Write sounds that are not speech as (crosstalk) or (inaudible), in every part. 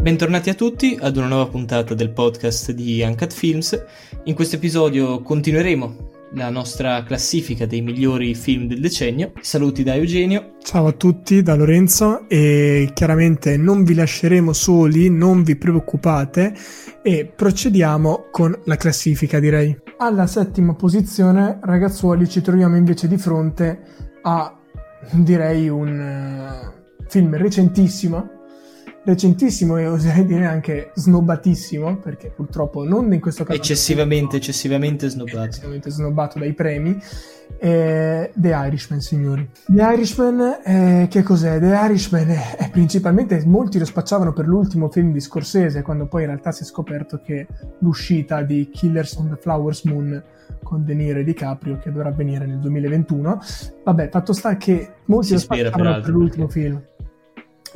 Bentornati a tutti ad una nuova puntata del podcast di Uncut Films. In questo episodio continueremo la nostra classifica dei migliori film del decennio. Saluti da Eugenio. Ciao a tutti da Lorenzo e chiaramente non vi lasceremo soli, non vi preoccupate e procediamo con la classifica direi. Alla settima posizione ragazzuoli ci troviamo invece di fronte a direi un uh, film recentissimo recentissimo e oserei dire anche snobbatissimo, perché purtroppo non in questo caso... Eccessivamente, eccessivamente snobbato. Eccessivamente snobbato dai premi. Eh, The Irishman, signori. The Irishman, eh, che cos'è? The Irishman è, è, principalmente, molti lo spacciavano per l'ultimo film di Scorsese, quando poi in realtà si è scoperto che l'uscita di Killers on the Flowers Moon con De Niro e DiCaprio, che dovrà avvenire nel 2021, vabbè, fatto sta che molti si lo spacciavano per l'ultimo perché... film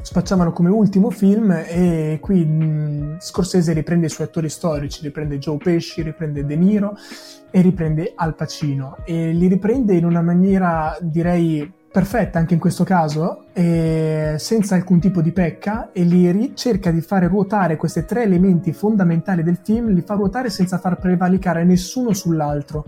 spacciavano come ultimo film e qui mh, Scorsese riprende i suoi attori storici, riprende Joe Pesci, riprende De Niro e riprende Al Pacino. E li riprende in una maniera direi perfetta anche in questo caso, senza alcun tipo di pecca, e li cerca di fare ruotare questi tre elementi fondamentali del film, li fa ruotare senza far prevalicare nessuno sull'altro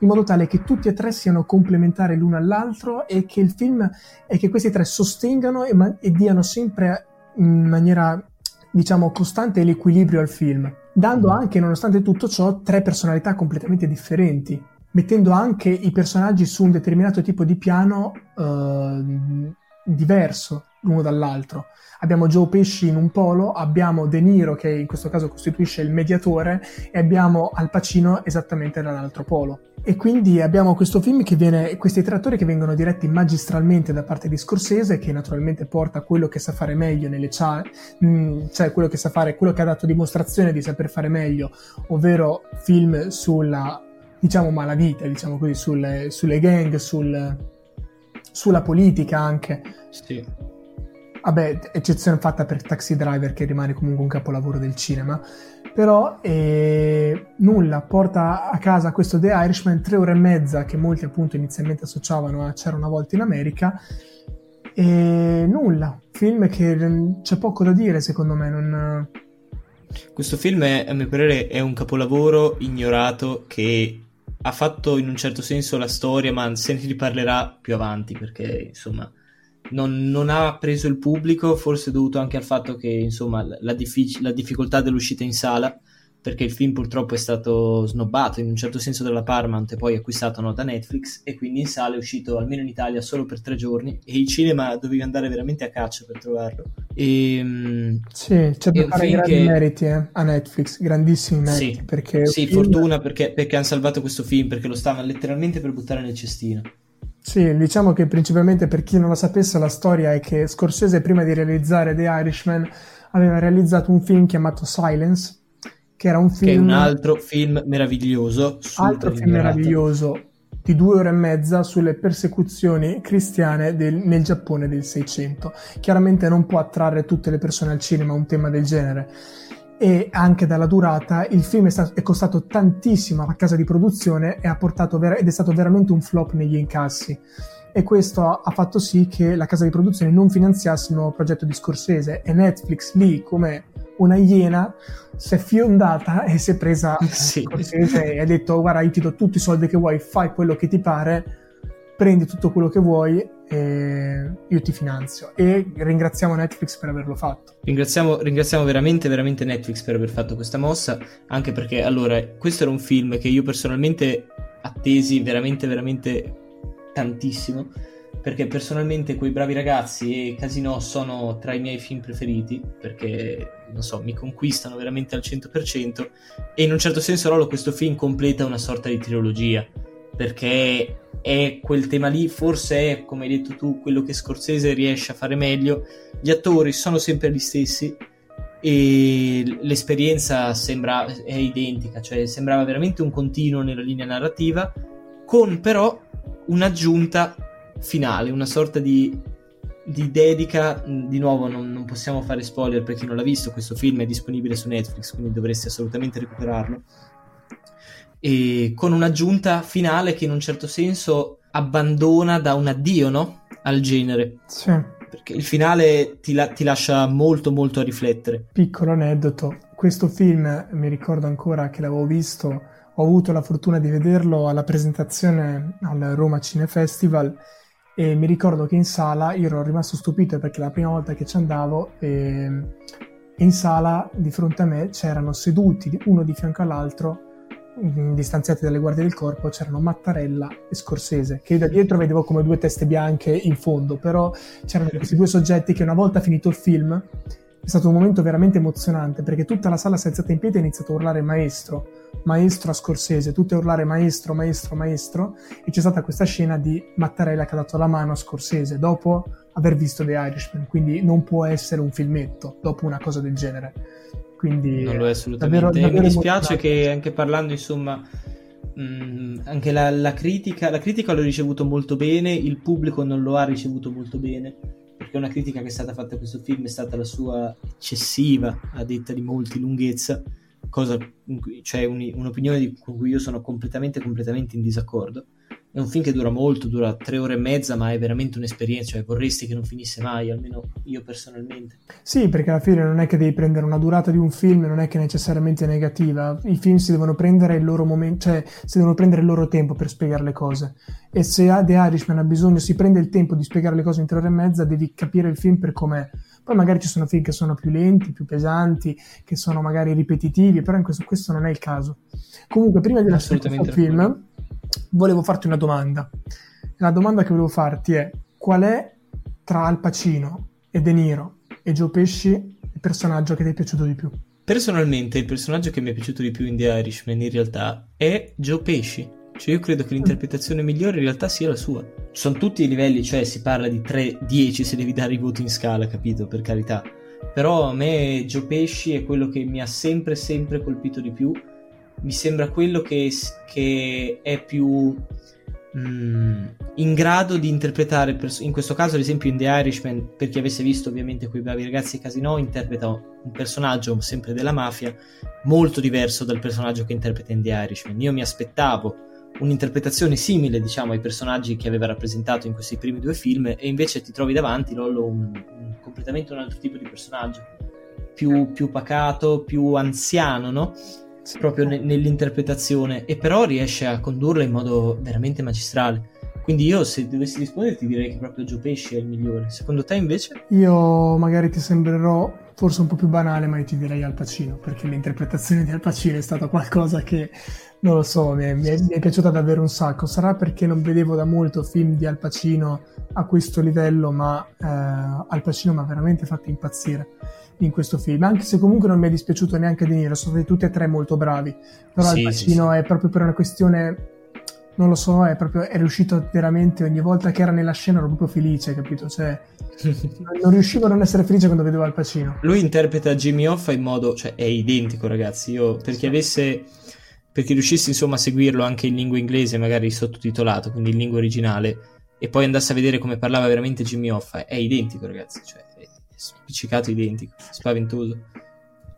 in modo tale che tutti e tre siano complementari l'uno all'altro e che il film e che questi tre sostengano e, ma- e diano sempre in maniera diciamo costante l'equilibrio al film, dando mm. anche nonostante tutto ciò tre personalità completamente differenti, mettendo anche i personaggi su un determinato tipo di piano uh, diverso l'uno dall'altro. Abbiamo Joe Pesci in un polo, abbiamo De Niro che in questo caso costituisce il mediatore e abbiamo Al Pacino esattamente dall'altro polo. E quindi abbiamo questo film che viene, questi tre attori che vengono diretti magistralmente da parte di Scorsese, che naturalmente porta quello che sa fare meglio nelle chat, mm, cioè quello che sa fare, quello che ha dato dimostrazione di saper fare meglio, ovvero film sulla, diciamo, malavita, diciamo così, sulle, sulle gang, sul, sulla politica anche. Sì Vabbè, eccezione fatta per Taxi Driver che rimane comunque un capolavoro del cinema. Però eh, nulla, porta a casa questo The Irishman, tre ore e mezza che molti appunto inizialmente associavano a C'era una volta in America. E nulla, film che mm, c'è poco da dire secondo me. Non... Questo film è, a mio parere è un capolavoro ignorato che ha fatto in un certo senso la storia, ma se ne riparlerà più avanti perché insomma non, non, ha preso il pubblico, forse dovuto anche al fatto che insomma la, diffic- la, difficoltà dell'uscita in sala, perché il film purtroppo è stato snobbato in un certo senso dalla Paramount e poi acquistato no, da Netflix e quindi in sala è uscito almeno in Italia solo per tre giorni e il cinema dovevi andare veramente a caccia per trovarlo. E, ehm, sì, c'è da fare grandi che... meriti eh, a Netflix, grandissimi meriti. Sì, perché sì film... fortuna perché, perché hanno salvato questo film, perché lo stavano letteralmente per buttare nel cestino. Sì, diciamo che principalmente per chi non lo sapesse la storia è che Scorsese prima di realizzare The Irishman aveva realizzato un film chiamato Silence, che era un film... Che è un altro film meraviglioso. Altro film meraviglioso di due ore e mezza sulle persecuzioni cristiane del, nel Giappone del 600. Chiaramente non può attrarre tutte le persone al cinema un tema del genere e anche dalla durata il film è, stato, è costato tantissimo alla casa di produzione e ha portato ver- ed è stato veramente un flop negli incassi e questo ha fatto sì che la casa di produzione non finanziasse il nuovo progetto di Scorsese e Netflix lì come una iena si è fiondata e si è presa (laughs) sì. E ha detto guarda io ti do tutti i soldi che vuoi fai quello che ti pare prendi tutto quello che vuoi e io ti finanzio. E ringraziamo Netflix per averlo fatto. Ringraziamo, ringraziamo, veramente, veramente Netflix per aver fatto questa mossa, anche perché allora questo era un film che io personalmente attesi veramente, veramente tantissimo. Perché personalmente quei bravi ragazzi e Casino sono tra i miei film preferiti, perché non so, mi conquistano veramente al 100% e in un certo senso Rolo questo film completa una sorta di trilogia, perché è quel tema lì, forse è, come hai detto tu, quello che Scorsese riesce a fare meglio. Gli attori sono sempre gli stessi e l'esperienza sembra è identica, cioè sembrava veramente un continuo nella linea narrativa, con però un'aggiunta finale, una sorta di, di dedica. Di nuovo, non, non possiamo fare spoiler per chi non l'ha visto. Questo film è disponibile su Netflix, quindi dovresti assolutamente recuperarlo e con un'aggiunta finale che in un certo senso abbandona da un addio no? al genere. Sì. perché il finale ti, la- ti lascia molto molto a riflettere. Piccolo aneddoto, questo film mi ricordo ancora che l'avevo visto, ho avuto la fortuna di vederlo alla presentazione al Roma Cine Festival e mi ricordo che in sala io ero rimasto stupito perché la prima volta che ci andavo e in sala di fronte a me c'erano seduti uno di fianco all'altro distanziati dalle guardie del corpo c'erano Mattarella e Scorsese che io da dietro vedevo come due teste bianche in fondo però c'erano questi due soggetti che una volta finito il film è stato un momento veramente emozionante perché tutta la sala si è alzata in piedi e ha iniziato a urlare maestro maestro a Scorsese tutti a urlare maestro maestro maestro e c'è stata questa scena di Mattarella che ha dato la mano a Scorsese dopo aver visto The Irishman quindi non può essere un filmetto dopo una cosa del genere quindi non lo è assolutamente. Davvero, davvero mi dispiace che anche parlando, insomma, mm, anche la, la, critica, la critica l'ho ricevuto molto bene, il pubblico non lo ha ricevuto molto bene. Perché una critica che è stata fatta a questo film è stata la sua eccessiva, a detta di molti, lunghezza, cosa, cioè un, un'opinione di, con cui io sono completamente, completamente in disaccordo è un film che dura molto, dura tre ore e mezza, ma è veramente un'esperienza, cioè vorresti che non finisse mai, almeno io personalmente. Sì, perché alla fine non è che devi prendere una durata di un film, non è che è necessariamente negativa, i film si devono prendere il loro momento, cioè si devono prendere il loro tempo per spiegare le cose. E se The Irishman ha bisogno, si prende il tempo di spiegare le cose in tre ore e mezza, devi capire il film per com'è. Poi magari ci sono film che sono più lenti, più pesanti, che sono magari ripetitivi, però in questo, questo non è il caso. Comunque, prima di lasciare questo film volevo farti una domanda. La domanda che volevo farti è qual è tra Al Pacino e De Niro e Joe Pesci il personaggio che ti è piaciuto di più? Personalmente il personaggio che mi è piaciuto di più in The Irishman in realtà è Joe Pesci. Cioè io credo che l'interpretazione migliore in realtà sia la sua. Sono tutti i livelli, cioè si parla di 3-10 se devi dare i voti in scala, capito? Per carità. Però a me Joe Pesci è quello che mi ha sempre sempre colpito di più mi sembra quello che, che è più mm, in grado di interpretare, in questo caso ad esempio in The Irishman, per chi avesse visto ovviamente quei bravi ragazzi di Casino, interpreta un personaggio sempre della mafia molto diverso dal personaggio che interpreta in The Irishman. Io mi aspettavo un'interpretazione simile diciamo ai personaggi che aveva rappresentato in questi primi due film e invece ti trovi davanti Lollo un, un completamente un altro tipo di personaggio più, più pacato, più anziano no? Proprio ne- nell'interpretazione e però riesce a condurla in modo veramente magistrale. Quindi io se dovessi rispondere ti direi che proprio Gio Pesci è il migliore. Secondo te invece? Io magari ti sembrerò forse un po' più banale, ma io ti direi Al Pacino, perché l'interpretazione di Al Pacino è stata qualcosa che, non lo so, mi è, mi è, mi è piaciuta davvero un sacco. Sarà perché non vedevo da molto film di Al Pacino a questo livello, ma eh, Al Pacino mi ha veramente fatto impazzire in questo film, anche se comunque non mi è dispiaciuto neanche di Niro, sono stati tutti e tre molto bravi, però sì, Al Pacino sì, sì. è proprio per una questione, non lo so, è proprio, è riuscito veramente, ogni volta che era nella scena ero proprio felice, capito? Cioè, (laughs) non riuscivo a non essere felice quando vedevo Al Pacino. Lui interpreta Jimmy Hoffa in modo, cioè è identico ragazzi, io per chi avesse per chi riuscisse insomma a seguirlo anche in lingua inglese, magari sottotitolato, quindi in lingua originale, e poi andasse a vedere come parlava veramente Jimmy Hoffa, è identico ragazzi, cioè spiccicato identico, spaventoso.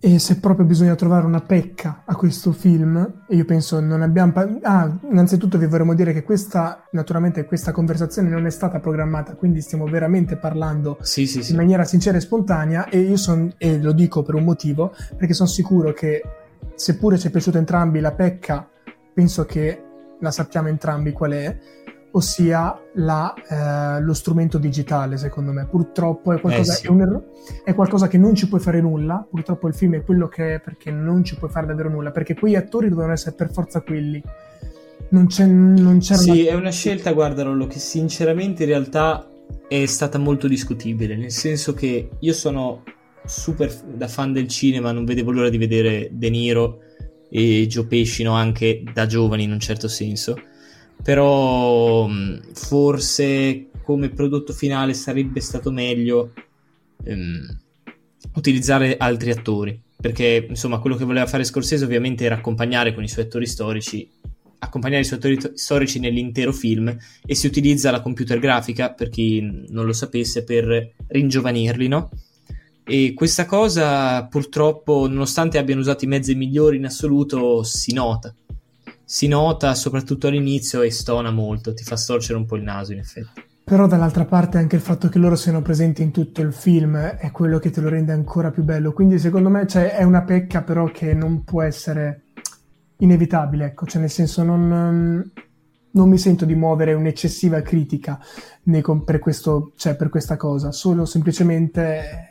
E se proprio bisogna trovare una pecca a questo film, e io penso non abbiamo... Pa- ah, innanzitutto vi vorremmo dire che questa, naturalmente questa conversazione non è stata programmata, quindi stiamo veramente parlando sì, sì, sì. in maniera sincera e spontanea e io sono, e lo dico per un motivo, perché sono sicuro che seppure ci è piaciuta entrambi la pecca, penso che la sappiamo entrambi qual è, ossia la, eh, lo strumento digitale, secondo me. Purtroppo è qualcosa, eh sì. è, erro- è qualcosa, che non ci puoi fare nulla. Purtroppo il film è quello che è perché non ci puoi fare davvero nulla, perché quegli attori dovevano essere per forza quelli. Non, c'è, non c'era Sì, una... è una scelta, guarda Rollo, che sinceramente in realtà è stata molto discutibile, nel senso che io sono super da fan del cinema, non vedevo l'ora di vedere De Niro e Joe Pescino anche da giovani in un certo senso però forse come prodotto finale sarebbe stato meglio ehm, utilizzare altri attori perché insomma quello che voleva fare Scorsese ovviamente era accompagnare con i suoi attori storici accompagnare i suoi attori storici nell'intero film e si utilizza la computer grafica per chi non lo sapesse per ringiovanirli no? e questa cosa purtroppo nonostante abbiano usato i mezzi migliori in assoluto si nota si nota soprattutto all'inizio e stona molto, ti fa storcere un po' il naso in effetti. Però dall'altra parte anche il fatto che loro siano presenti in tutto il film è quello che te lo rende ancora più bello. Quindi secondo me cioè, è una pecca però che non può essere inevitabile, ecco, cioè nel senso non, non mi sento di muovere un'eccessiva critica nei, per, questo, cioè, per questa cosa, solo semplicemente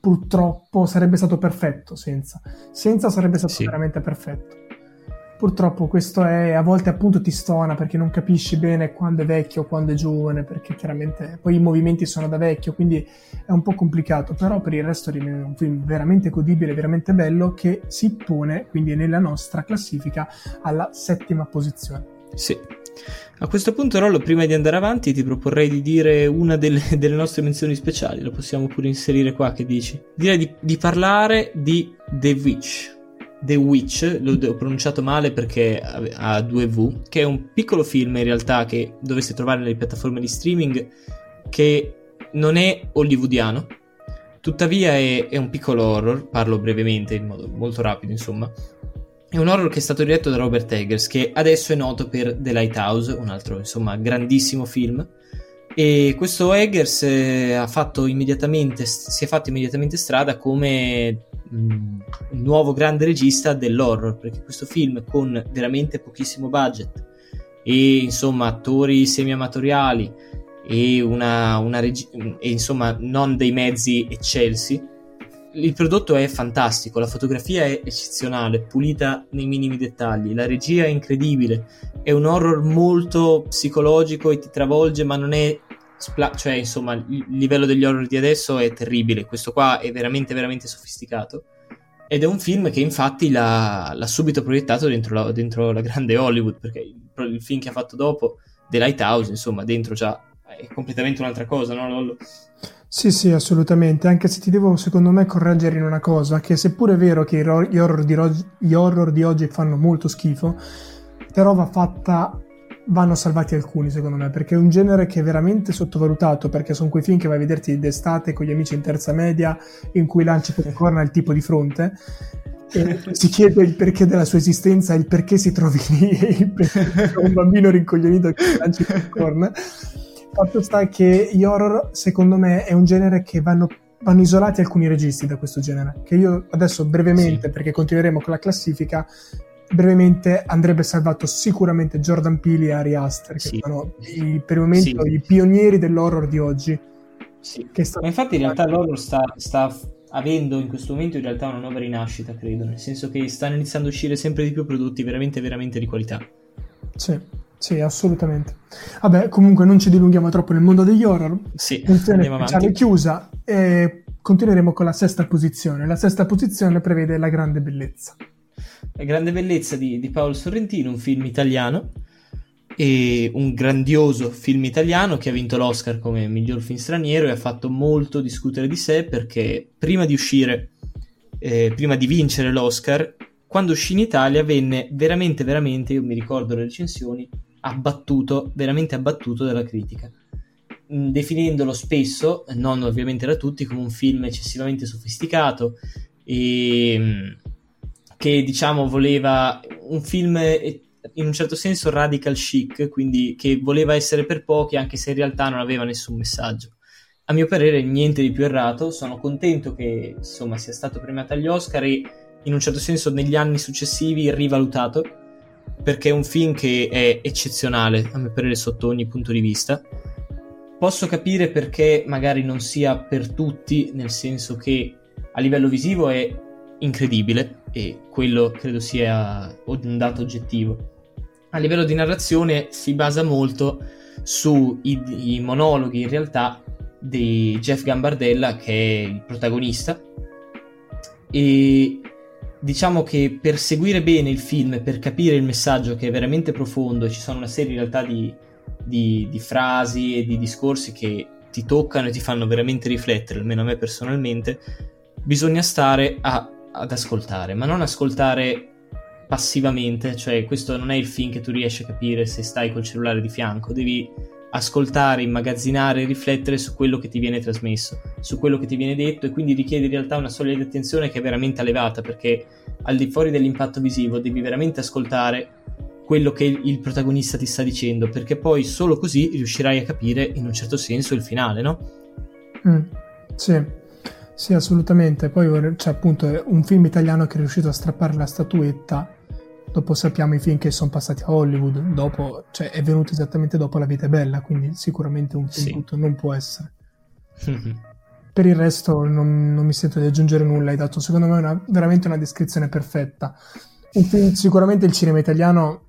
purtroppo sarebbe stato perfetto senza. Senza sarebbe stato sì. veramente perfetto. Purtroppo questo è, a volte appunto ti stona perché non capisci bene quando è vecchio o quando è giovane, perché chiaramente poi i movimenti sono da vecchio, quindi è un po' complicato, però per il resto rimane un film veramente godibile, veramente bello, che si pone quindi nella nostra classifica alla settima posizione. Sì. A questo punto, Rollo, prima di andare avanti, ti proporrei di dire una delle, (laughs) delle nostre menzioni speciali, lo possiamo pure inserire qua, che dici? Direi di, di parlare di The Witch The Witch, l'ho pronunciato male perché ha due V, che è un piccolo film in realtà che dovreste trovare nelle piattaforme di streaming che non è hollywoodiano, tuttavia è, è un piccolo horror, parlo brevemente in modo molto rapido insomma. È un horror che è stato diretto da Robert Eggers, che adesso è noto per The Lighthouse, un altro insomma grandissimo film. E questo Eggers eh, si è fatto immediatamente strada come un nuovo grande regista dell'horror, perché questo film con veramente pochissimo budget e insomma attori semi-amatoriali e una, una regi- e insomma non dei mezzi eccelsi, il prodotto è fantastico, la fotografia è eccezionale, pulita nei minimi dettagli, la regia è incredibile, è un horror molto psicologico e ti travolge, ma non è Spla- cioè insomma il livello degli horror di adesso è terribile, questo qua è veramente veramente sofisticato. Ed è un film che infatti l'ha, l'ha subito proiettato dentro la, dentro la, grande Hollywood perché il, il, film che ha fatto dopo The Lighthouse insomma dentro già è completamente un'altra cosa no Lollo? Sì, sì, assolutamente, anche se ti devo secondo me correggere in una cosa, che seppure è vero che gli horror di, gli horror di oggi fanno molto schifo, però va fatta vanno salvati alcuni secondo me perché è un genere che è veramente sottovalutato perché sono quei film che vai a vederti d'estate con gli amici in terza media in cui lanci popcorn (laughs) al tipo di fronte e si chiede il perché della sua esistenza il perché si trovi lì un bambino rincoglionito che lanci popcorn (laughs) fatto sta che gli horror secondo me è un genere che vanno vanno isolati alcuni registi da questo genere che io adesso brevemente sì. perché continueremo con la classifica brevemente andrebbe salvato sicuramente Jordan Peele e Ari Aster, che sì. sono i, per il momento sì. i pionieri dell'horror di oggi. Sì. Sta... Ma infatti in realtà l'horror sta, sta, avendo in questo momento in realtà una nuova rinascita, credo, nel senso che stanno iniziando a uscire sempre di più prodotti veramente, veramente di qualità. Sì. Sì, assolutamente. Vabbè, comunque non ci dilunghiamo troppo nel mondo degli horror. Sì, andiamo avanti. chiusa e continueremo con la sesta posizione. La sesta posizione prevede La grande bellezza. La grande bellezza di, di Paolo Sorrentino, un film italiano e un grandioso film italiano che ha vinto l'Oscar come miglior film straniero e ha fatto molto discutere di sé perché prima di uscire, eh, prima di vincere l'Oscar, quando uscì in Italia venne veramente, veramente, io mi ricordo le recensioni, abbattuto, veramente abbattuto dalla critica, mm, definendolo spesso, non ovviamente da tutti, come un film eccessivamente sofisticato e mm, che diciamo voleva un film eh, in un certo senso radical chic, quindi che voleva essere per pochi anche se in realtà non aveva nessun messaggio. A mio parere niente di più errato, sono contento che insomma sia stato premiato agli Oscar e in un certo senso negli anni successivi rivalutato perché è un film che è eccezionale a mio parere sotto ogni punto di vista. Posso capire perché magari non sia per tutti, nel senso che a livello visivo è incredibile e quello credo sia un dato oggettivo. A livello di narrazione si basa molto sui monologhi in realtà di Jeff Gambardella che è il protagonista e diciamo che per seguire bene il film, per capire il messaggio che è veramente profondo e ci sono una serie in realtà di, di, di frasi e di discorsi che ti toccano e ti fanno veramente riflettere, almeno a me personalmente, bisogna stare a ad ascoltare, ma non ascoltare passivamente, cioè questo non è il film che tu riesci a capire se stai col cellulare di fianco, devi ascoltare, immagazzinare, riflettere su quello che ti viene trasmesso, su quello che ti viene detto e quindi richiede in realtà una soglia di attenzione che è veramente elevata perché al di fuori dell'impatto visivo devi veramente ascoltare quello che il protagonista ti sta dicendo, perché poi solo così riuscirai a capire in un certo senso il finale, no? Mm, sì, sì, assolutamente. Poi c'è appunto un film italiano che è riuscito a strappare la statuetta. Dopo sappiamo i film che sono passati a Hollywood, dopo, cioè è venuto esattamente dopo La vita è bella, quindi sicuramente un film sì. tutto non può essere. per il resto non, non, mi sento di aggiungere nulla, hai dato secondo me una, veramente una descrizione perfetta. Film, sicuramente il cinema italiano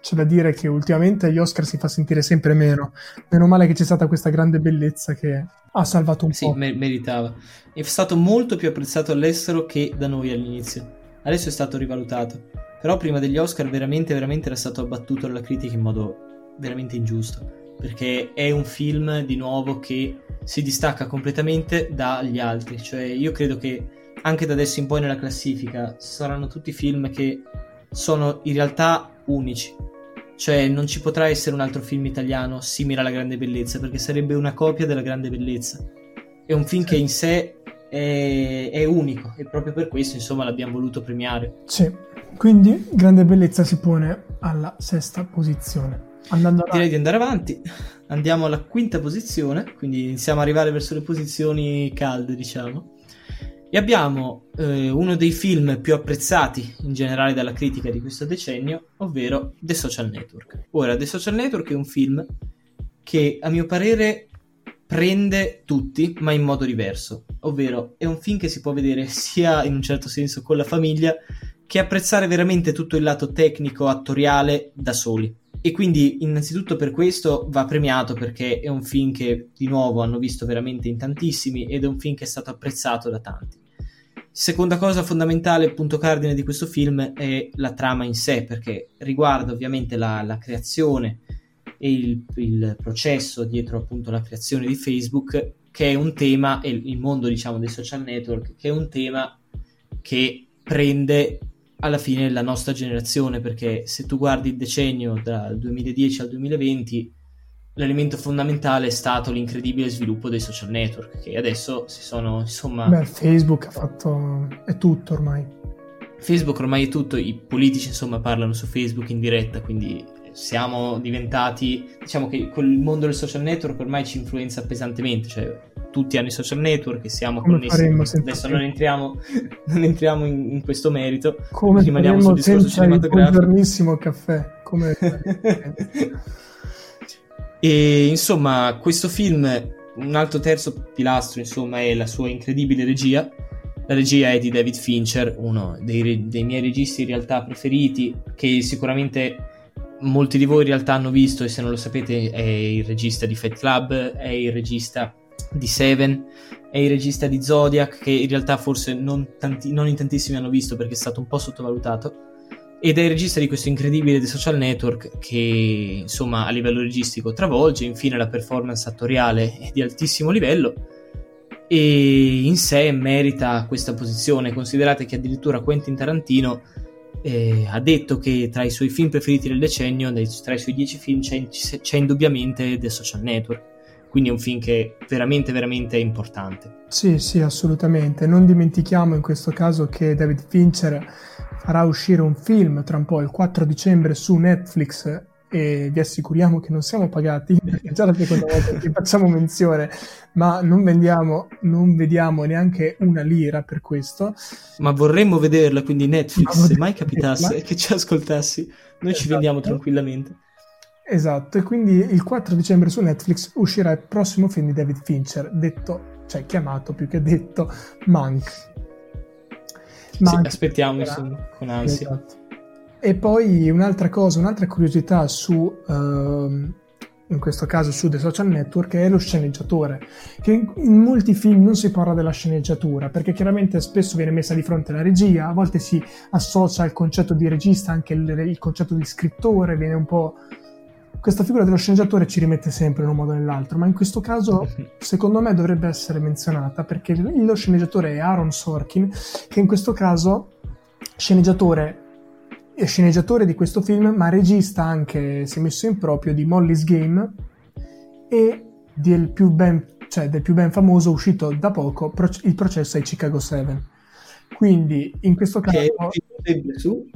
c'è da dire che ultimamente agli Oscar si fa sentire sempre meno. Meno male che c'è stata questa grande bellezza che ha salvato un sì, po'. Sì, meritava. È stato molto più apprezzato all'estero che da noi all'inizio. Adesso è stato rivalutato. Però prima degli Oscar veramente, veramente era stato abbattuto dalla critica in modo veramente ingiusto. Perché è un film di nuovo che si distacca completamente dagli altri. Cioè, io credo che anche da adesso in poi nella classifica saranno tutti film che sono in realtà unici cioè non ci potrà essere un altro film italiano simile alla Grande Bellezza perché sarebbe una copia della Grande Bellezza. È un film sì. che in sé è, è, unico e proprio per questo insomma l'abbiamo voluto premiare. Sì, quindi Grande Bellezza si pone alla sesta posizione. Andando Direi di andare avanti. Andiamo alla quinta posizione, quindi iniziamo ad arrivare verso le posizioni calde, diciamo. E abbiamo eh, uno dei film più apprezzati in generale dalla critica di questo decennio, ovvero The Social Network. Ora, The Social Network è un film che a mio parere prende tutti, ma in modo diverso. Ovvero, è un film che si può vedere (laughs) sia in un certo senso con la famiglia, che apprezzare veramente tutto il lato tecnico, attoriale da soli. E quindi, innanzitutto per questo va premiato perché è un film che di nuovo hanno visto veramente in tantissimi ed è un film che è stato apprezzato da tanti. Seconda cosa fondamentale, punto cardine di questo film, è la trama in sé, perché riguarda ovviamente la, la creazione e il, il, processo dietro appunto la creazione di Facebook, che è un tema, e il mondo diciamo dei social network, che è un tema che prende alla fine la nostra generazione, perché se tu guardi il decennio dal 2010 al 2020 l'elemento fondamentale è stato l'incredibile sviluppo dei social network, che adesso si sono, insomma... Beh, Facebook ha fatto... è tutto ormai. Facebook ormai è tutto, i politici insomma parlano su Facebook in diretta, quindi siamo diventati, diciamo che quel mondo del social network ormai ci influenza pesantemente, cioè tutti hanno i social network e siamo Come connessi. Adesso non entriamo, non entriamo in, in, questo merito, Come rimaniamo sul discorso cinematografico. Un buongiornissimo caffè, come... (laughs) E insomma, questo film, un altro terzo pilastro, insomma, è la sua incredibile regia. La regia è di David Fincher, uno dei, dei miei registi in realtà preferiti, che sicuramente molti di voi in realtà hanno visto, e se non lo sapete, è il regista di Fight Club, è il regista di Seven, è il regista di Zodiac, che in realtà forse non, tanti, non in tantissimi hanno visto perché è stato un po' sottovalutato. Ed è il regista di questo incredibile The Social Network che insomma a livello registico travolge infine la performance attoriale è di altissimo livello e in sé merita questa posizione. Considerate che addirittura Quentin Tarantino eh, ha detto che tra i suoi film preferiti del decennio tra i suoi dieci film c'è, c'è indubbiamente The Social Network. Quindi è un film che veramente veramente è importante. Sì sì assolutamente. Non dimentichiamo in questo caso che David Fincher farà uscire un film tra un po' il 4 dicembre su Netflix e vi assicuriamo che non siamo pagati (laughs) perché già la seconda volta che facciamo menzione ma non vendiamo non vediamo neanche una lira per questo ma vorremmo vederla quindi Netflix se mai capitasse ma... che ci ascoltassi noi esatto. ci vendiamo tranquillamente esatto e quindi il 4 dicembre su Netflix uscirà il prossimo film di David Fincher detto cioè chiamato più che detto Mank ma sì, aspettiamo insomma, con ansia. Esatto. E poi un'altra cosa, un'altra curiosità su, uh, in questo caso su The Social Network, è lo sceneggiatore, che in, in, molti film non si parla della sceneggiatura, perché chiaramente spesso viene messa di fronte alla regia, a volte si associa al concetto di regista anche il, il concetto di scrittore, viene un po' questa figura dello sceneggiatore ci rimette sempre in un modo o nell'altro, ma in questo caso (laughs) secondo me dovrebbe essere menzionata perché lo sceneggiatore è Aaron Sorkin, che in questo caso sceneggiatore è sceneggiatore di questo film, ma regista anche, si è messo in proprio, di Molly's Game e del più ben, cioè del più ben famoso uscito da poco, Il processo ai Chicago 7. Quindi in questo caso... Che è su?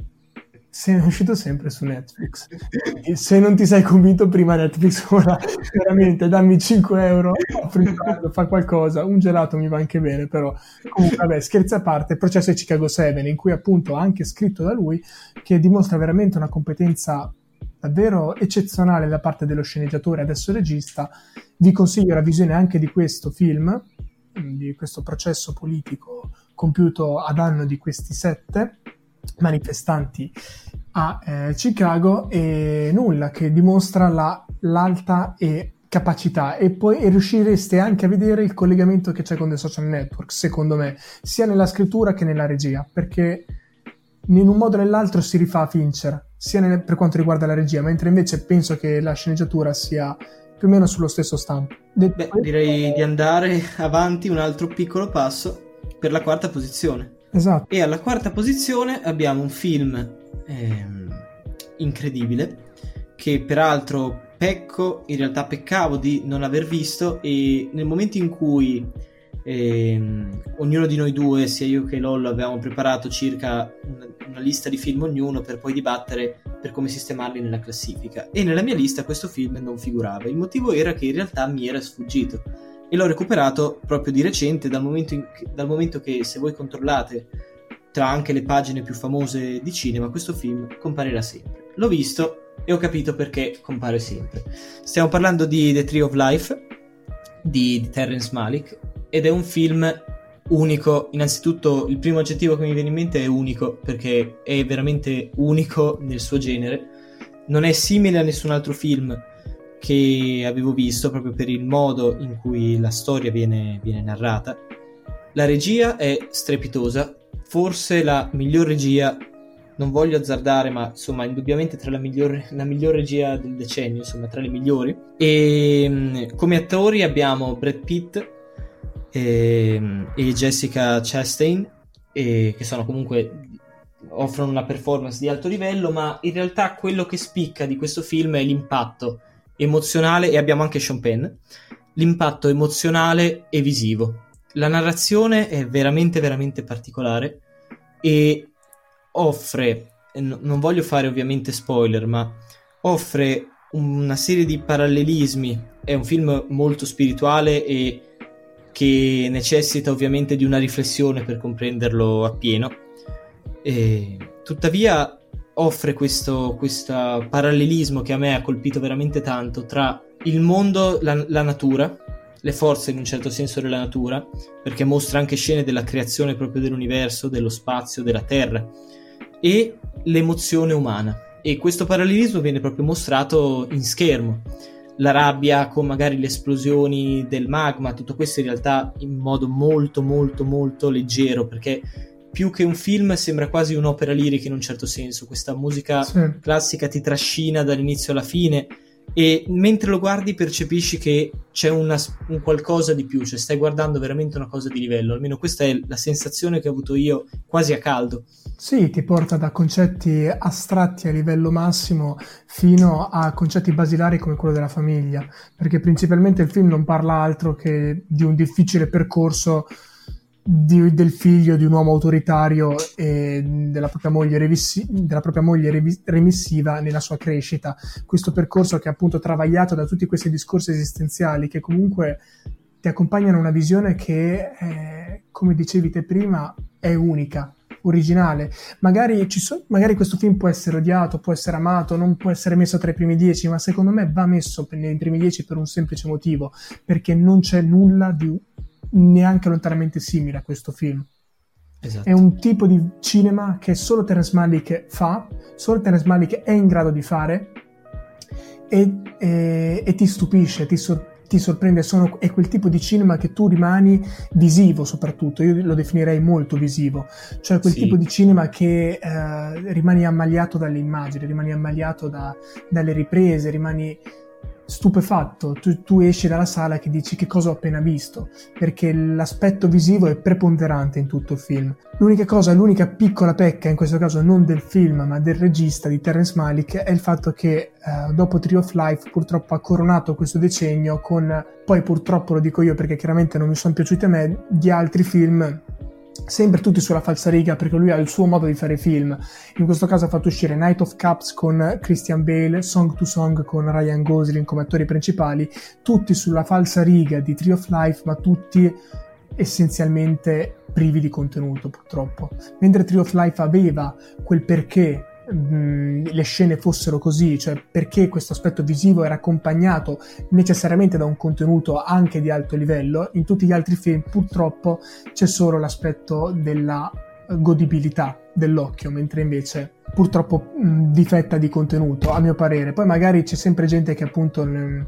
Se è uscito sempre su Netflix. E se non ti sei convinto prima Netflix, (laughs) ora veramente dammi 5 euro, fa qualcosa, un gelato mi va anche bene, però comunque vabbè, scherzi a parte, processo di Chicago 7, in cui appunto anche scritto da lui, che dimostra veramente una competenza davvero eccezionale da parte dello sceneggiatore, adesso regista, vi consiglio la visione anche di questo film, di questo processo politico compiuto a danno di questi sette manifestanti a eh, Chicago e nulla che dimostra la, l'alta e capacità. E poi e riuscireste anche a vedere il collegamento che c'è con The Social Network secondo me sia nella scrittura che nella regia perché in un modo o nell'altro si rifà a Fincher sia nel, per quanto riguarda la regia mentre invece penso che la sceneggiatura sia più o meno sullo stesso stampo. Beh, direi di andare avanti un altro piccolo passo per la quarta posizione Esatto. E alla quarta posizione abbiamo un film ehm, incredibile che peraltro pecco, in realtà peccavo di non aver visto e nel momento in cui ehm, ognuno di noi due, sia io che Lollo, avevamo preparato circa una, una lista di film ognuno per poi dibattere per come sistemarli nella classifica e nella mia lista questo film non figurava. Il motivo era che in realtà mi era sfuggito e l'ho recuperato proprio di recente dal momento, che, dal momento che se voi controllate tra anche le pagine più famose di cinema questo film comparirà sempre. L'ho visto e ho capito perché compare sempre. Stiamo parlando di The Tree of Life di, di Terrence Malick ed è un film unico. Innanzitutto il primo aggettivo che mi viene in mente è unico perché è veramente unico nel suo genere. Non è simile a nessun altro film che avevo visto proprio per il modo in cui la storia viene, viene narrata. La regia è strepitosa, forse la miglior regia, non voglio azzardare, ma insomma, indubbiamente tra la miglior, la miglior regia del decennio, insomma, tra le migliori. E mm, come attori abbiamo Brad Pitt e, ehm, e Jessica Chastain, e, che sono comunque offrono una performance di alto livello, ma in realtà quello che spicca di questo film è l'impatto emozionale e abbiamo anche Sean Penn, l'impatto emozionale e visivo. La narrazione è veramente veramente particolare e offre, non voglio fare ovviamente spoiler, ma offre una serie di parallelismi. È un film molto spirituale e che necessita ovviamente di una riflessione per comprenderlo appieno. E, tuttavia offre questo, questo parallelismo che a me ha colpito veramente tanto tra il mondo, la, la natura, le forze in un certo senso della natura, perché mostra anche scene della creazione proprio dell'universo, dello spazio, della Terra, e l'emozione umana. E questo parallelismo viene proprio mostrato in schermo. La rabbia con magari le esplosioni del magma, tutto questo in realtà in modo molto molto molto leggero, perché più che un film sembra quasi un'opera lirica in un certo senso. Questa musica sì. classica ti trascina dall'inizio alla fine e mentre lo guardi percepisci che c'è una, un qualcosa di più, cioè stai guardando veramente una cosa di livello, almeno questa è la sensazione che ho avuto io quasi a caldo. Sì, ti porta da concetti astratti a livello massimo fino a concetti basilari come quello della famiglia, perché principalmente il film non parla altro che di un difficile percorso di, del figlio di un uomo autoritario e della propria moglie, revissi, della propria moglie revis, remissiva nella sua crescita. Questo percorso che è appunto travagliato da tutti questi discorsi esistenziali che comunque ti accompagnano a una visione che, eh, come dicevi te prima, è unica, originale. Magari, so, magari, questo film può essere odiato, può essere amato, non può essere messo tra i primi dieci, ma secondo me va messo nei primi dieci per un semplice motivo, perché non c'è nulla di neanche lontanamente simile a questo film. Esatto. È un tipo di cinema che solo Terence Malick fa, solo Terence Malick è in grado di fare e, e, e ti stupisce, ti, sor- ti sorprende. Sono, è quel tipo di cinema che tu rimani visivo, soprattutto. Io lo definirei molto visivo, cioè quel sì. tipo di cinema che eh, rimani ammaliato dalle immagini, rimani ammaliato da, dalle riprese, rimani stupefatto, tu, tu, esci dalla sala che dici che cosa ho appena visto, perché l'aspetto visivo è preponderante in tutto il film. L'unica cosa, l'unica piccola pecca, in questo caso non del film, ma del regista di Terrence Malick, è il fatto che uh, dopo Tree of Life purtroppo ha coronato questo decennio con, poi purtroppo lo dico io perché chiaramente non mi sono piaciuti a me, di altri film sempre tutti sulla falsariga perché lui ha il suo modo di fare film. In questo caso ha fatto uscire Night of Cups con Christian Bale, Song to Song con Ryan Gosling come attori principali, tutti sulla falsariga di Tree of Life, ma tutti essenzialmente privi di contenuto purtroppo. Mentre Tree of Life aveva quel perché mh, le scene fossero così, cioè perché questo aspetto visivo era accompagnato necessariamente da un contenuto anche di alto livello, in tutti gli altri film purtroppo c'è solo l'aspetto della godibilità dell'occhio, mentre invece purtroppo mh, difetta di contenuto, a mio parere. Poi magari c'è sempre gente che appunto mh,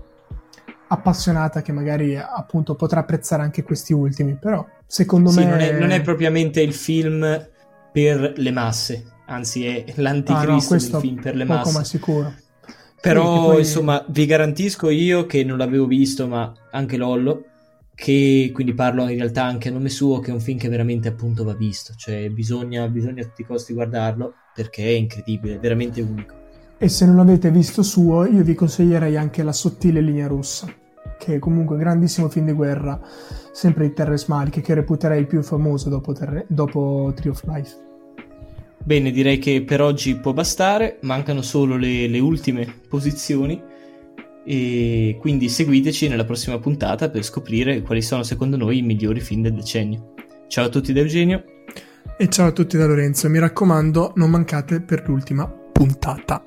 appassionata che magari appunto potrà apprezzare anche questi ultimi, però secondo sì, me non è, non è propriamente il film per le masse, anzi è l'anticristo ah, no, del film per le poco masse. ma sicuro. Però sì, poi... insomma vi garantisco io che non l'avevo visto, ma anche Lollo, che quindi parlo in realtà anche a nome suo, che è un film che veramente appunto va visto, cioè bisogna, bisogna a tutti i costi guardarlo perché è incredibile, è veramente unico. E se non l'avete visto suo, io vi consiglierei anche La sottile linea rossa, che è comunque un grandissimo film di guerra, sempre di Terrence Malick, che reputerei il più famoso dopo, Terre- dopo Tree of Life. Bene, direi che per oggi può bastare, mancano solo le, le ultime posizioni e quindi seguiteci nella prossima puntata per scoprire quali sono secondo noi i migliori film del decennio. Ciao a tutti da Eugenio e ciao a tutti da Lorenzo, mi raccomando non mancate per l'ultima puntata.